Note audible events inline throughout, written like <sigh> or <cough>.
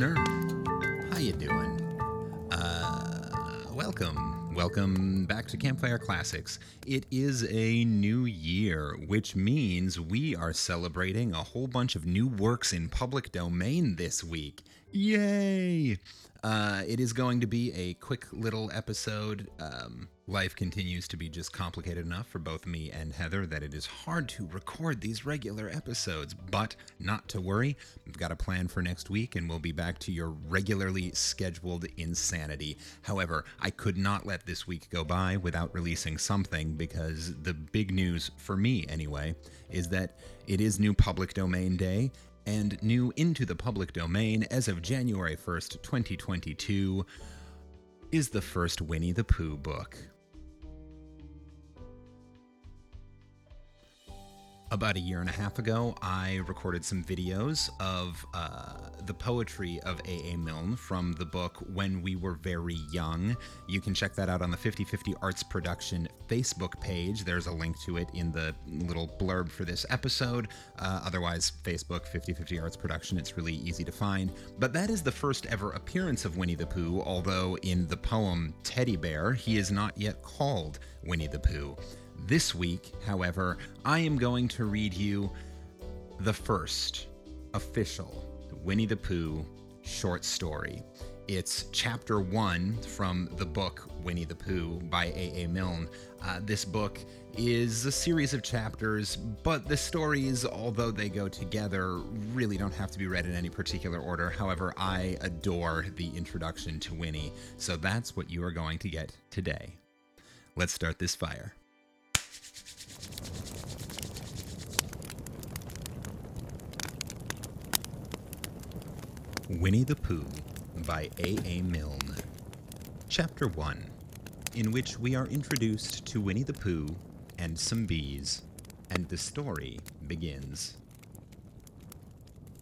Listener. How you doing? Uh, welcome, welcome back to Campfire Classics. It is a new year, which means we are celebrating a whole bunch of new works in public domain this week. Yay! Uh, it is going to be a quick little episode. Um, life continues to be just complicated enough for both me and Heather that it is hard to record these regular episodes. But not to worry, we've got a plan for next week and we'll be back to your regularly scheduled insanity. However, I could not let this week go by without releasing something because the big news, for me anyway, is that it is New Public Domain Day and new into the public domain as of January 1st, 2022, is the first Winnie the Pooh book. About a year and a half ago, I recorded some videos of uh, the poetry of A.A. Milne from the book When We Were Very Young. You can check that out on the 5050 Arts Production Facebook page. There's a link to it in the little blurb for this episode. Uh, otherwise, Facebook 5050 Arts Production, it's really easy to find. But that is the first ever appearance of Winnie the Pooh, although in the poem Teddy Bear, he is not yet called Winnie the Pooh. This week, however, I am going to read you the first official Winnie the Pooh short story. It's chapter one from the book Winnie the Pooh by A.A. Milne. Uh, this book is a series of chapters, but the stories, although they go together, really don't have to be read in any particular order. However, I adore the introduction to Winnie, so that's what you are going to get today. Let's start this fire. Winnie the Pooh by A. A. Milne. Chapter 1, in which we are introduced to Winnie the Pooh and some bees, and the story begins.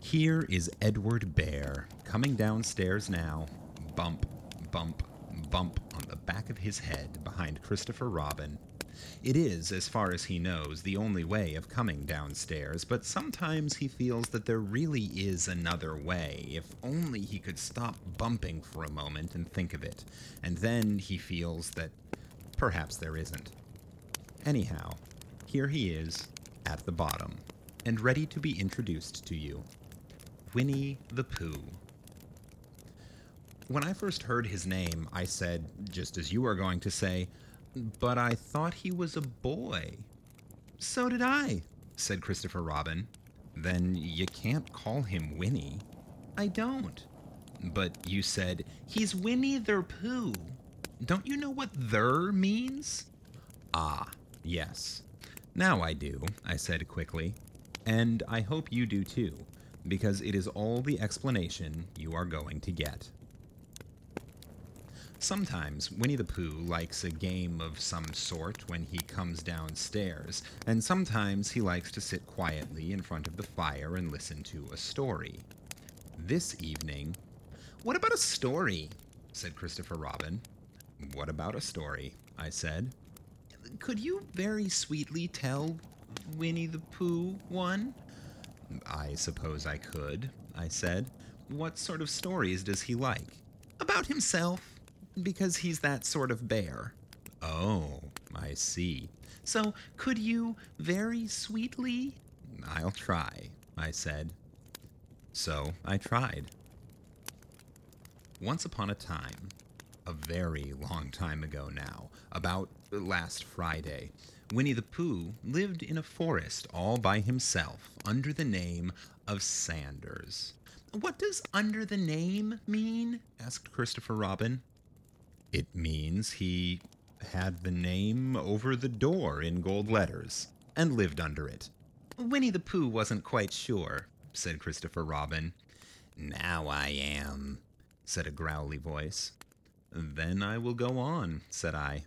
Here is Edward Bear coming downstairs now, bump, bump, bump on the back of his head behind Christopher Robin it is, as far as he knows, the only way of coming downstairs, but sometimes he feels that there really is another way, if only he could stop bumping for a moment and think of it. And then he feels that perhaps there isn't. Anyhow, here he is, at the bottom, and ready to be introduced to you. Winnie the Pooh. When I first heard his name, I said, just as you are going to say, but I thought he was a boy. So did I, said Christopher Robin. Then you can't call him Winnie. I don't. But you said, he's Winnie the Pooh. Don't you know what there means? Ah, yes. Now I do, I said quickly. And I hope you do too, because it is all the explanation you are going to get. Sometimes Winnie the Pooh likes a game of some sort when he comes downstairs, and sometimes he likes to sit quietly in front of the fire and listen to a story. This evening, What about a story? said Christopher Robin. What about a story? I said. Could you very sweetly tell Winnie the Pooh one? I suppose I could, I said. What sort of stories does he like? About himself because he's that sort of bear. Oh, I see. So, could you very sweetly? I'll try, I said. So I tried. Once upon a time, a very long time ago now, about last Friday, Winnie the Pooh lived in a forest all by himself under the name of Sanders. What does under the name mean? asked Christopher Robin. It means he had the name over the door in gold letters and lived under it. Winnie the Pooh wasn't quite sure, said Christopher Robin. Now I am, said a growly voice. Then I will go on, said I.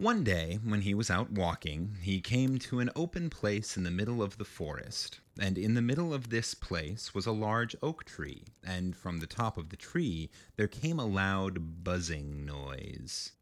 One day, when he was out walking, he came to an open place in the middle of the forest, and in the middle of this place was a large oak tree, and from the top of the tree there came a loud buzzing noise.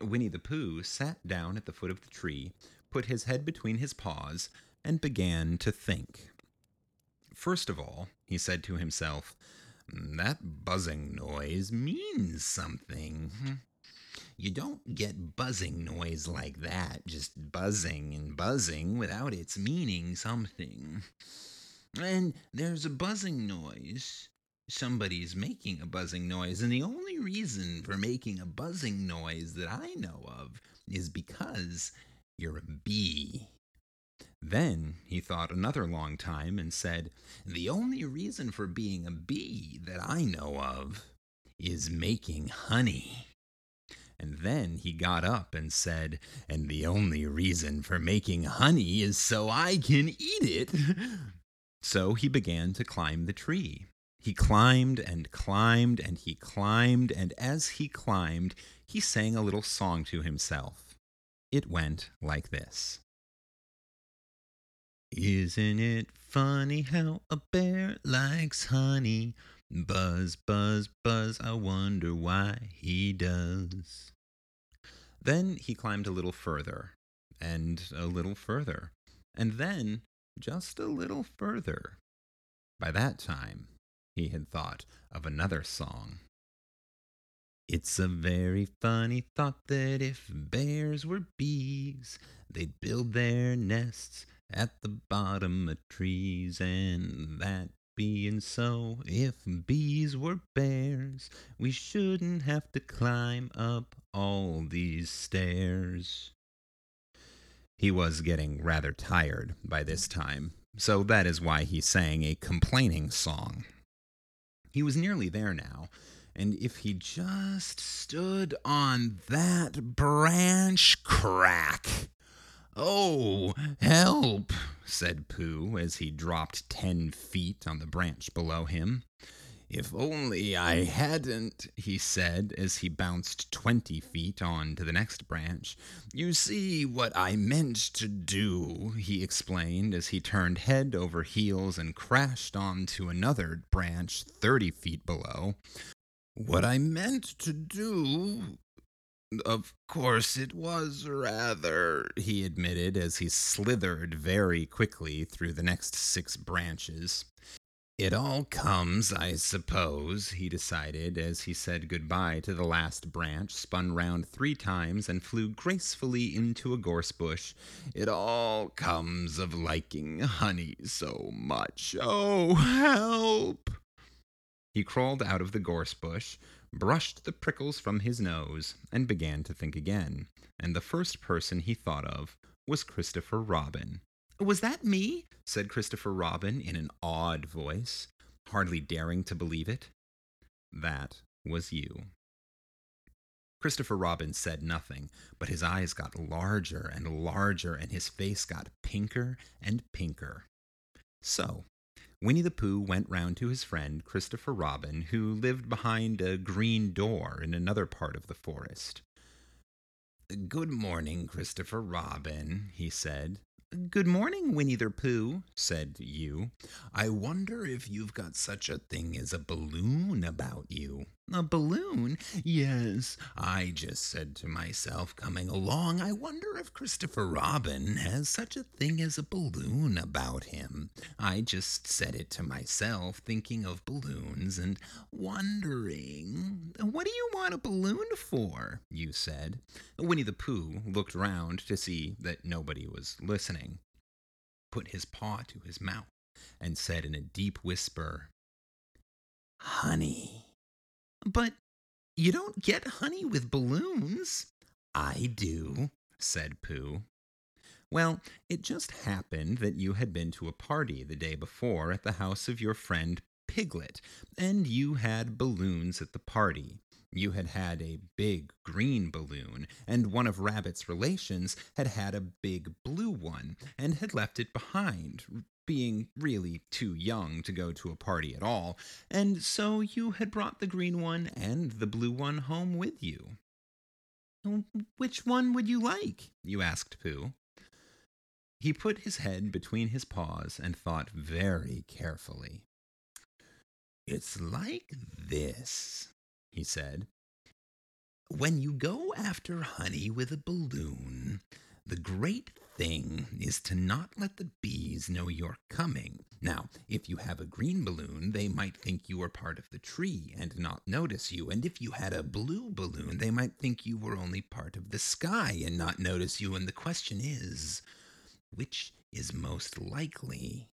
Winnie the Pooh sat down at the foot of the tree, put his head between his paws, and began to think. First of all, he said to himself, That buzzing noise means something. You don't get buzzing noise like that, just buzzing and buzzing without its meaning something. And there's a buzzing noise. Somebody's making a buzzing noise, and the only reason for making a buzzing noise that I know of is because you're a bee. Then he thought another long time and said, The only reason for being a bee that I know of is making honey. And then he got up and said, And the only reason for making honey is so I can eat it. <laughs> So he began to climb the tree. He climbed and climbed and he climbed, and as he climbed, he sang a little song to himself. It went like this Isn't it funny how a bear likes honey? Buzz, buzz, buzz, I wonder why he does. Then he climbed a little further, and a little further, and then just a little further. By that time, he had thought of another song. It's a very funny thought that if bears were bees, they'd build their nests at the bottom of trees, and that being so, if bees were bears, we shouldn't have to climb up all these stairs. He was getting rather tired by this time, so that is why he sang a complaining song. He was nearly there now, and if he just stood on that branch crack. Oh, help! said Pooh as he dropped ten feet on the branch below him. If only I hadn't, he said as he bounced twenty feet on to the next branch. You see what I meant to do, he explained as he turned head over heels and crashed onto another branch thirty feet below. What I meant to do of course, it was rather, he admitted as he slithered very quickly through the next six branches. It all comes, I suppose, he decided as he said goodbye to the last branch, spun round three times, and flew gracefully into a gorse bush. It all comes of liking honey so much. Oh, help! He crawled out of the gorse bush, brushed the prickles from his nose, and began to think again. And the first person he thought of was Christopher Robin. Was that me? said Christopher Robin in an awed voice, hardly daring to believe it. That was you. Christopher Robin said nothing, but his eyes got larger and larger, and his face got pinker and pinker. So, Winnie the Pooh went round to his friend Christopher Robin, who lived behind a green door in another part of the forest. Good morning, Christopher Robin, he said. Good morning, Winnie the Pooh, said you. I wonder if you've got such a thing as a balloon about you. A balloon? Yes, I just said to myself coming along, I wonder if Christopher Robin has such a thing as a balloon about him. I just said it to myself, thinking of balloons and wondering. What do you want a balloon for? You said. Winnie the Pooh looked round to see that nobody was listening, put his paw to his mouth, and said in a deep whisper, Honey. But you don't get honey with balloons. I do, said Pooh. Well, it just happened that you had been to a party the day before at the house of your friend Piglet, and you had balloons at the party. You had had a big green balloon, and one of Rabbit's relations had had a big blue one and had left it behind, being really too young to go to a party at all, and so you had brought the green one and the blue one home with you. Which one would you like? you asked Pooh. He put his head between his paws and thought very carefully. It's like this, he said. When you go after honey with a balloon, the great thing is to not let the bees know you're coming. Now, if you have a green balloon, they might think you are part of the tree and not notice you. And if you had a blue balloon, they might think you were only part of the sky and not notice you. And the question is, which is most likely?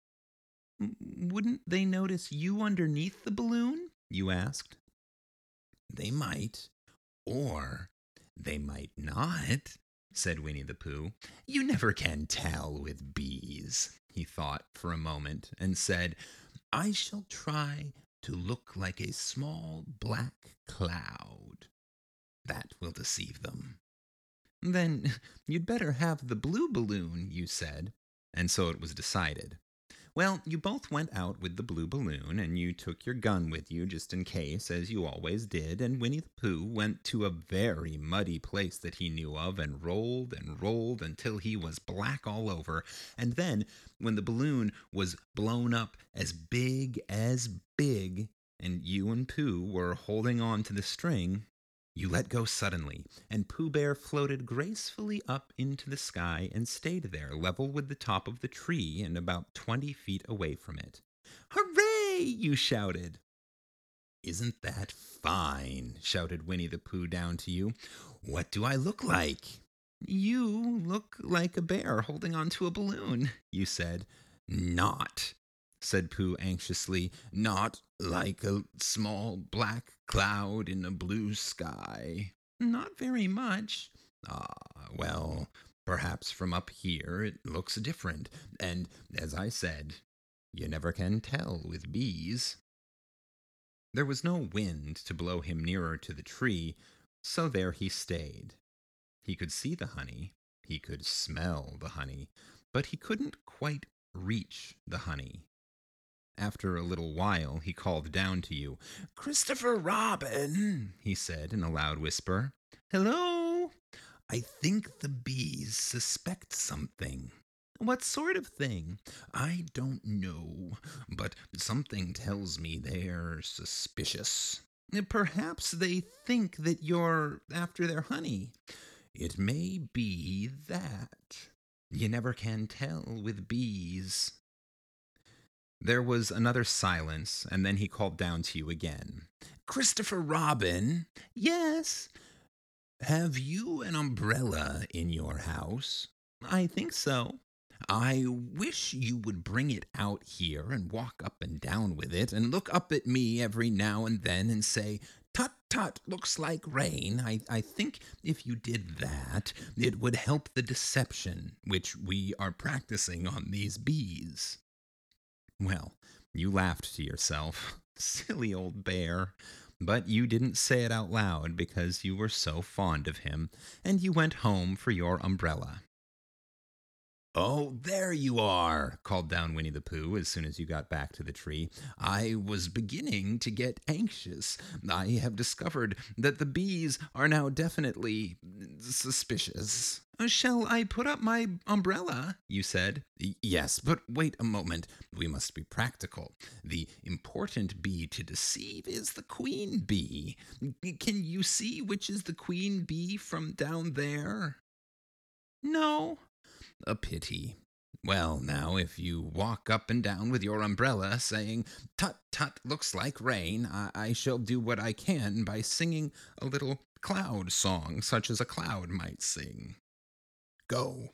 Wouldn't they notice you underneath the balloon? You asked. They might, or they might not, said Winnie the Pooh. You never can tell with bees, he thought for a moment, and said, I shall try to look like a small black cloud. That will deceive them. Then you'd better have the blue balloon, you said, and so it was decided. Well, you both went out with the blue balloon, and you took your gun with you just in case, as you always did, and Winnie the Pooh went to a very muddy place that he knew of and rolled and rolled until he was black all over. And then, when the balloon was blown up as big as big, and you and Pooh were holding on to the string, you let go suddenly, and Pooh Bear floated gracefully up into the sky and stayed there, level with the top of the tree and about twenty feet away from it. Hooray! you shouted. Isn't that fine? shouted Winnie the Pooh down to you. What do I look like? You look like a bear holding onto a balloon, you said. Not, said Pooh anxiously, not like a small black cloud in a blue sky. Not very much. Ah, well, perhaps from up here it looks different, and as I said, you never can tell with bees. There was no wind to blow him nearer to the tree, so there he stayed. He could see the honey, he could smell the honey, but he couldn't quite reach the honey. After a little while, he called down to you. Christopher Robin, he said in a loud whisper. Hello? I think the bees suspect something. What sort of thing? I don't know, but something tells me they're suspicious. Perhaps they think that you're after their honey. It may be that. You never can tell with bees. There was another silence, and then he called down to you again. Christopher Robin? Yes. Have you an umbrella in your house? I think so. I wish you would bring it out here and walk up and down with it and look up at me every now and then and say, Tut tut, looks like rain. I, I think if you did that, it would help the deception which we are practicing on these bees. Well, you laughed to yourself. <laughs> Silly old bear. But you didn't say it out loud because you were so fond of him, and you went home for your umbrella. Oh, there you are, called down Winnie the Pooh as soon as you got back to the tree. I was beginning to get anxious. I have discovered that the bees are now definitely suspicious. Shall I put up my umbrella? You said. Yes, but wait a moment. We must be practical. The important bee to deceive is the queen bee. Can you see which is the queen bee from down there? No, a pity. Well, now, if you walk up and down with your umbrella saying, Tut tut, looks like rain, I, I shall do what I can by singing a little cloud song, such as a cloud might sing. Go.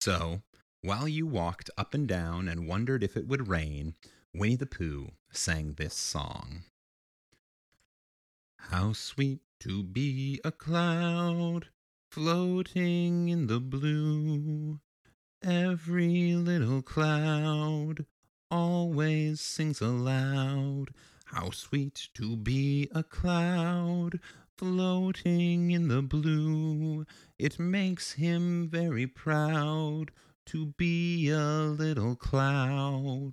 So, while you walked up and down and wondered if it would rain, Winnie the Pooh sang this song. How sweet to be a cloud floating in the blue. Every little cloud always sings aloud. How sweet to be a cloud floating in the blue. It makes him very proud to be a little cloud.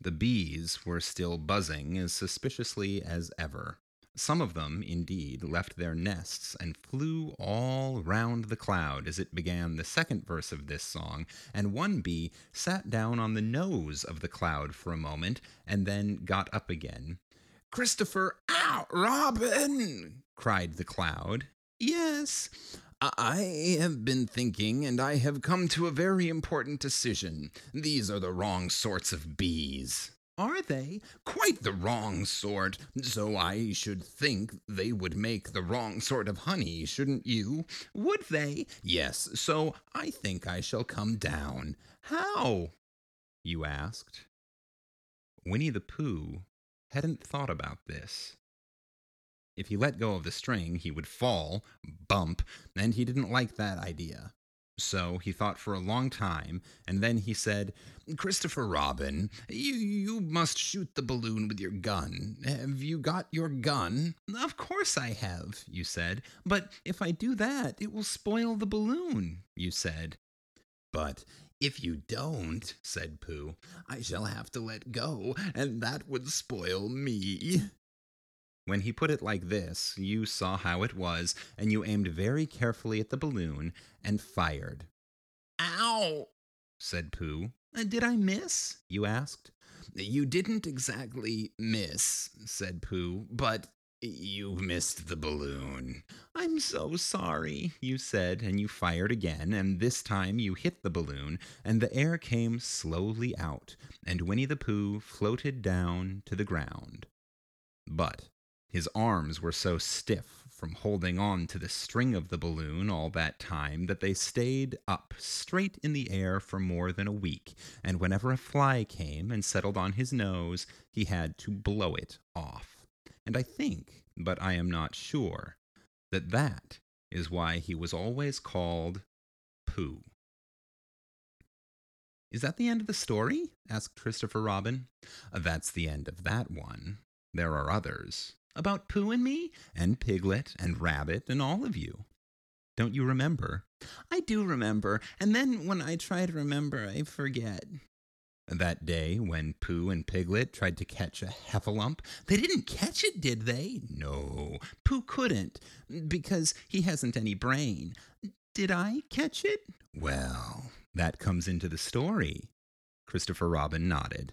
The bees were still buzzing as suspiciously as ever. Some of them, indeed, left their nests and flew all round the cloud as it began the second verse of this song, and one bee sat down on the nose of the cloud for a moment and then got up again. Christopher, ow, Robin! cried the cloud. Yes, I have been thinking, and I have come to a very important decision. These are the wrong sorts of bees. Are they? Quite the wrong sort. So I should think they would make the wrong sort of honey, shouldn't you? Would they? Yes, so I think I shall come down. How? You asked. Winnie the Pooh hadn't thought about this. If he let go of the string, he would fall, bump, and he didn't like that idea. So he thought for a long time, and then he said, Christopher Robin, you, you must shoot the balloon with your gun. Have you got your gun? Of course I have, you said. But if I do that, it will spoil the balloon, you said. But if you don't, said Pooh, I shall have to let go, and that would spoil me. When he put it like this, you saw how it was, and you aimed very carefully at the balloon and fired. Ow! said Pooh. Did I miss? you asked. You didn't exactly miss, said Pooh, but you missed the balloon. I'm so sorry, you said, and you fired again, and this time you hit the balloon, and the air came slowly out, and Winnie the Pooh floated down to the ground. But his arms were so stiff from holding on to the string of the balloon all that time that they stayed up straight in the air for more than a week, and whenever a fly came and settled on his nose, he had to blow it off. And I think, but I am not sure, that that is why he was always called Pooh. Is that the end of the story? asked Christopher Robin. Uh, that's the end of that one. There are others about Pooh and me, and Piglet, and Rabbit, and all of you. Don't you remember? I do remember, and then when I try to remember, I forget. That day when Pooh and Piglet tried to catch a heffalump, they didn't catch it, did they? No, Pooh couldn't, because he hasn't any brain. Did I catch it? Well, that comes into the story. Christopher Robin nodded.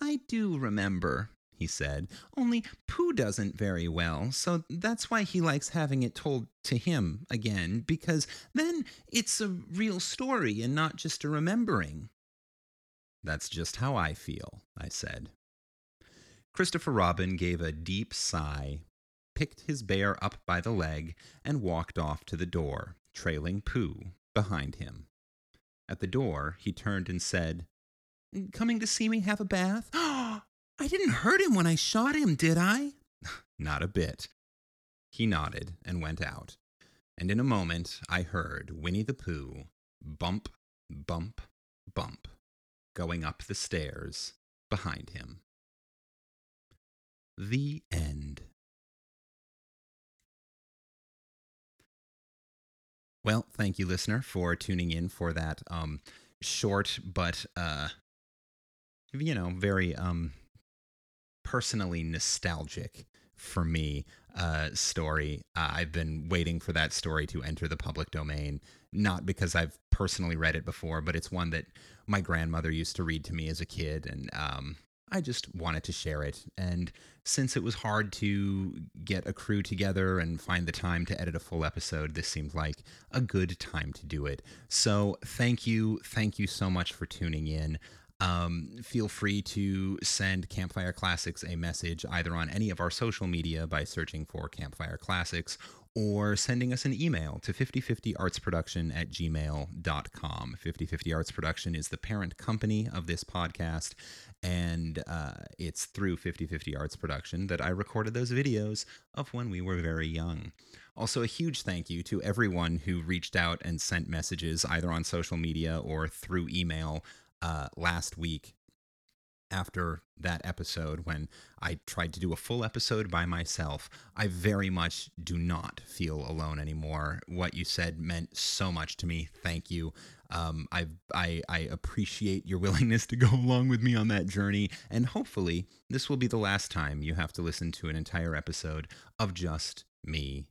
I do remember, he said. Only Pooh doesn't very well, so that's why he likes having it told to him again, because then it's a real story and not just a remembering. That's just how I feel, I said. Christopher Robin gave a deep sigh, picked his bear up by the leg, and walked off to the door, trailing Pooh behind him. At the door, he turned and said, Coming to see me have a bath? I didn't hurt him when I shot him, did I? <sighs> Not a bit. He nodded and went out, and in a moment I heard Winnie the Pooh bump, bump, bump, going up the stairs behind him. The end. Well, thank you, listener, for tuning in for that um, short but, uh, you know, very um, personally nostalgic for me uh, story. Uh, I've been waiting for that story to enter the public domain, not because I've personally read it before, but it's one that my grandmother used to read to me as a kid, and um, I just wanted to share it. And since it was hard to get a crew together and find the time to edit a full episode, this seemed like a good time to do it. So, thank you. Thank you so much for tuning in. Um, feel free to send Campfire Classics a message either on any of our social media by searching for Campfire Classics or sending us an email to 5050artsproduction at gmail.com. 5050 Arts Production is the parent company of this podcast, and uh, it's through 5050 Arts Production that I recorded those videos of when we were very young. Also, a huge thank you to everyone who reached out and sent messages either on social media or through email uh, last week after that episode when I tried to do a full episode by myself. I very much do not feel alone anymore. What you said meant so much to me. Thank you. Um, I, I, I appreciate your <laughs> willingness to go along with me on that journey, and hopefully, this will be the last time you have to listen to an entire episode of just me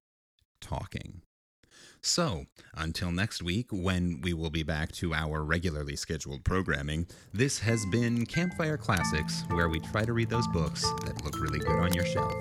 talking. So, until next week, when we will be back to our regularly scheduled programming, this has been Campfire Classics, where we try to read those books that look really good on your shelf.